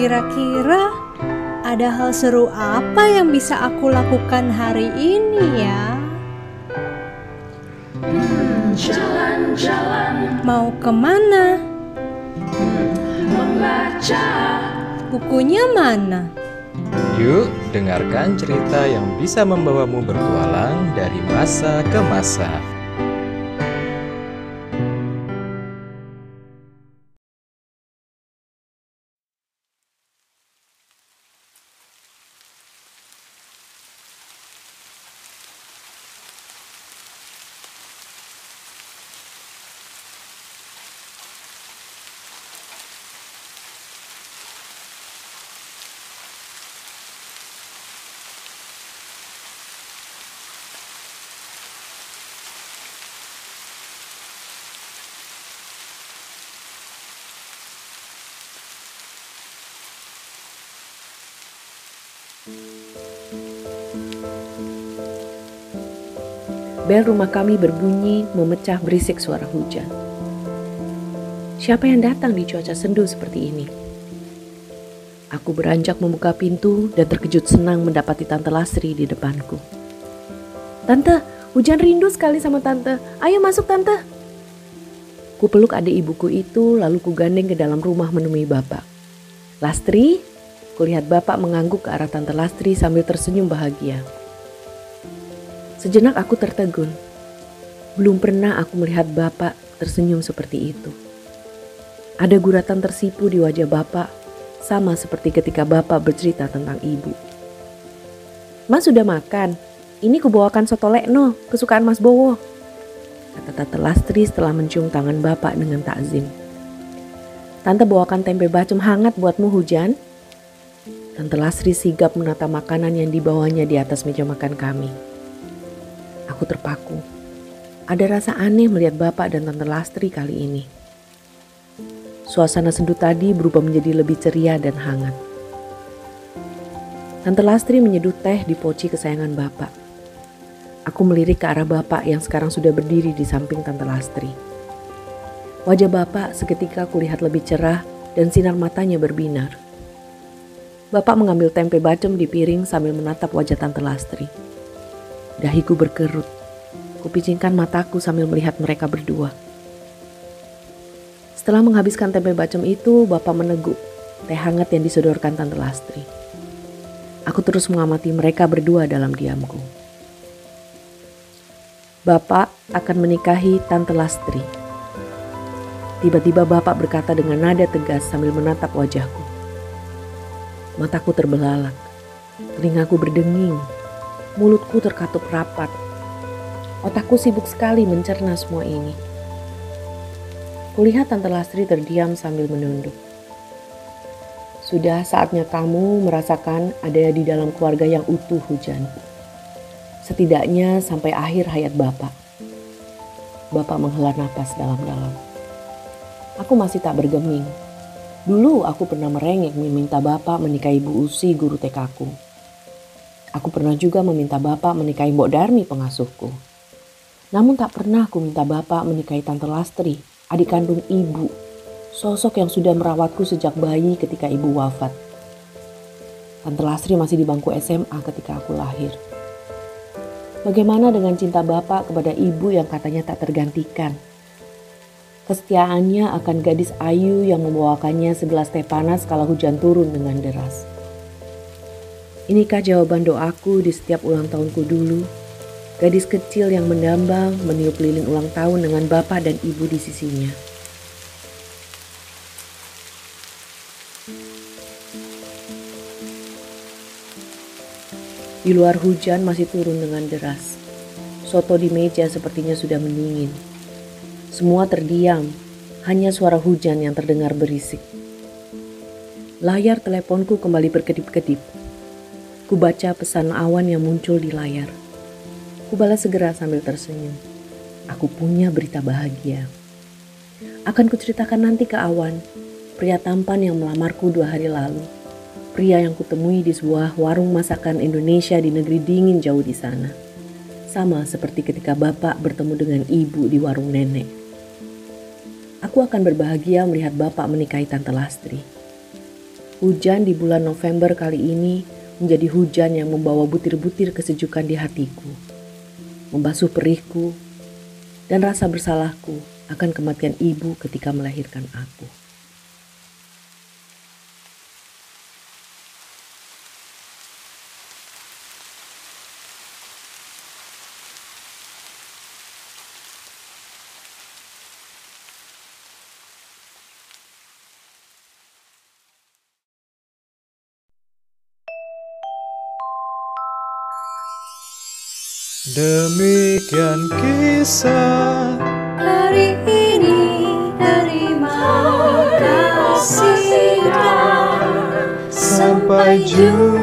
Kira-kira ada hal seru apa yang bisa aku lakukan hari ini ya? Hmm, jalan-jalan. Mau ke mana? Membaca. Bukunya mana? Yuk, dengarkan cerita yang bisa membawamu bertualang dari masa ke masa. Bel rumah kami berbunyi memecah berisik suara hujan. Siapa yang datang di cuaca sendu seperti ini? Aku beranjak membuka pintu dan terkejut senang mendapati Tante Lasri di depanku. Tante, hujan rindu sekali sama Tante. Ayo masuk Tante. Ku peluk adik ibuku itu lalu ku gandeng ke dalam rumah menemui bapak. Lastri, kulihat bapak mengangguk ke arah Tante Lastri sambil tersenyum bahagia. Sejenak aku tertegun. Belum pernah aku melihat Bapak tersenyum seperti itu. Ada guratan tersipu di wajah Bapak, sama seperti ketika Bapak bercerita tentang ibu. Mas sudah makan? Ini kubawakan soto lekno, kesukaan Mas Bowo. Kata Tante Lastri setelah mencium tangan Bapak dengan takzim. Tante bawakan tempe bacem hangat buatmu hujan. Tante Lastri sigap menata makanan yang dibawanya di atas meja makan kami. Aku terpaku. Ada rasa aneh melihat Bapak dan Tante Lastri kali ini. Suasana sendu tadi berubah menjadi lebih ceria dan hangat. Tante Lastri menyeduh teh di poci kesayangan Bapak. Aku melirik ke arah Bapak yang sekarang sudah berdiri di samping Tante Lastri. Wajah Bapak seketika kulihat lebih cerah dan sinar matanya berbinar. Bapak mengambil tempe bacem di piring sambil menatap wajah Tante Lastri. Dahiku berkerut. Kupicingkan mataku sambil melihat mereka berdua. Setelah menghabiskan tempe bacem itu, Bapak meneguk teh hangat yang disodorkan Tante Lastri. Aku terus mengamati mereka berdua dalam diamku. Bapak akan menikahi Tante Lastri. Tiba-tiba Bapak berkata dengan nada tegas sambil menatap wajahku. Mataku terbelalak, telingaku berdenging, Mulutku terkatup rapat. Otakku sibuk sekali mencerna semua ini. Kulihat Tante Lastri terdiam sambil menunduk. Sudah saatnya kamu merasakan ada di dalam keluarga yang utuh hujan. Setidaknya sampai akhir hayat Bapak. Bapak menghela nafas dalam-dalam. Aku masih tak bergeming. Dulu aku pernah merengek meminta Bapak menikahi Bu Usi guru TK Aku pernah juga meminta bapak menikahi Mbok Darmi pengasuhku. Namun tak pernah aku minta bapak menikahi Tante Lastri, adik kandung ibu. Sosok yang sudah merawatku sejak bayi ketika ibu wafat. Tante Lastri masih di bangku SMA ketika aku lahir. Bagaimana dengan cinta bapak kepada ibu yang katanya tak tergantikan? Kesetiaannya akan gadis ayu yang membawakannya segelas teh panas kalau hujan turun dengan deras. Inikah jawaban doaku di setiap ulang tahunku dulu? Gadis kecil yang mendambang meniup lilin ulang tahun dengan bapak dan ibu di sisinya. Di luar hujan masih turun dengan deras. Soto di meja sepertinya sudah mendingin. Semua terdiam, hanya suara hujan yang terdengar berisik. Layar teleponku kembali berkedip-kedip. Ku baca pesan awan yang muncul di layar. Ku balas segera sambil tersenyum. Aku punya berita bahagia. Akan kuceritakan nanti ke awan, pria tampan yang melamarku dua hari lalu. Pria yang kutemui di sebuah warung masakan Indonesia di negeri dingin jauh di sana. Sama seperti ketika bapak bertemu dengan ibu di warung nenek. Aku akan berbahagia melihat bapak menikahi Tante Lastri. Hujan di bulan November kali ini menjadi hujan yang membawa butir-butir kesejukan di hatiku, membasuh perihku, dan rasa bersalahku akan kematian ibu ketika melahirkan aku. Demikian kisah Hari ini terima kasih Sampai jumpa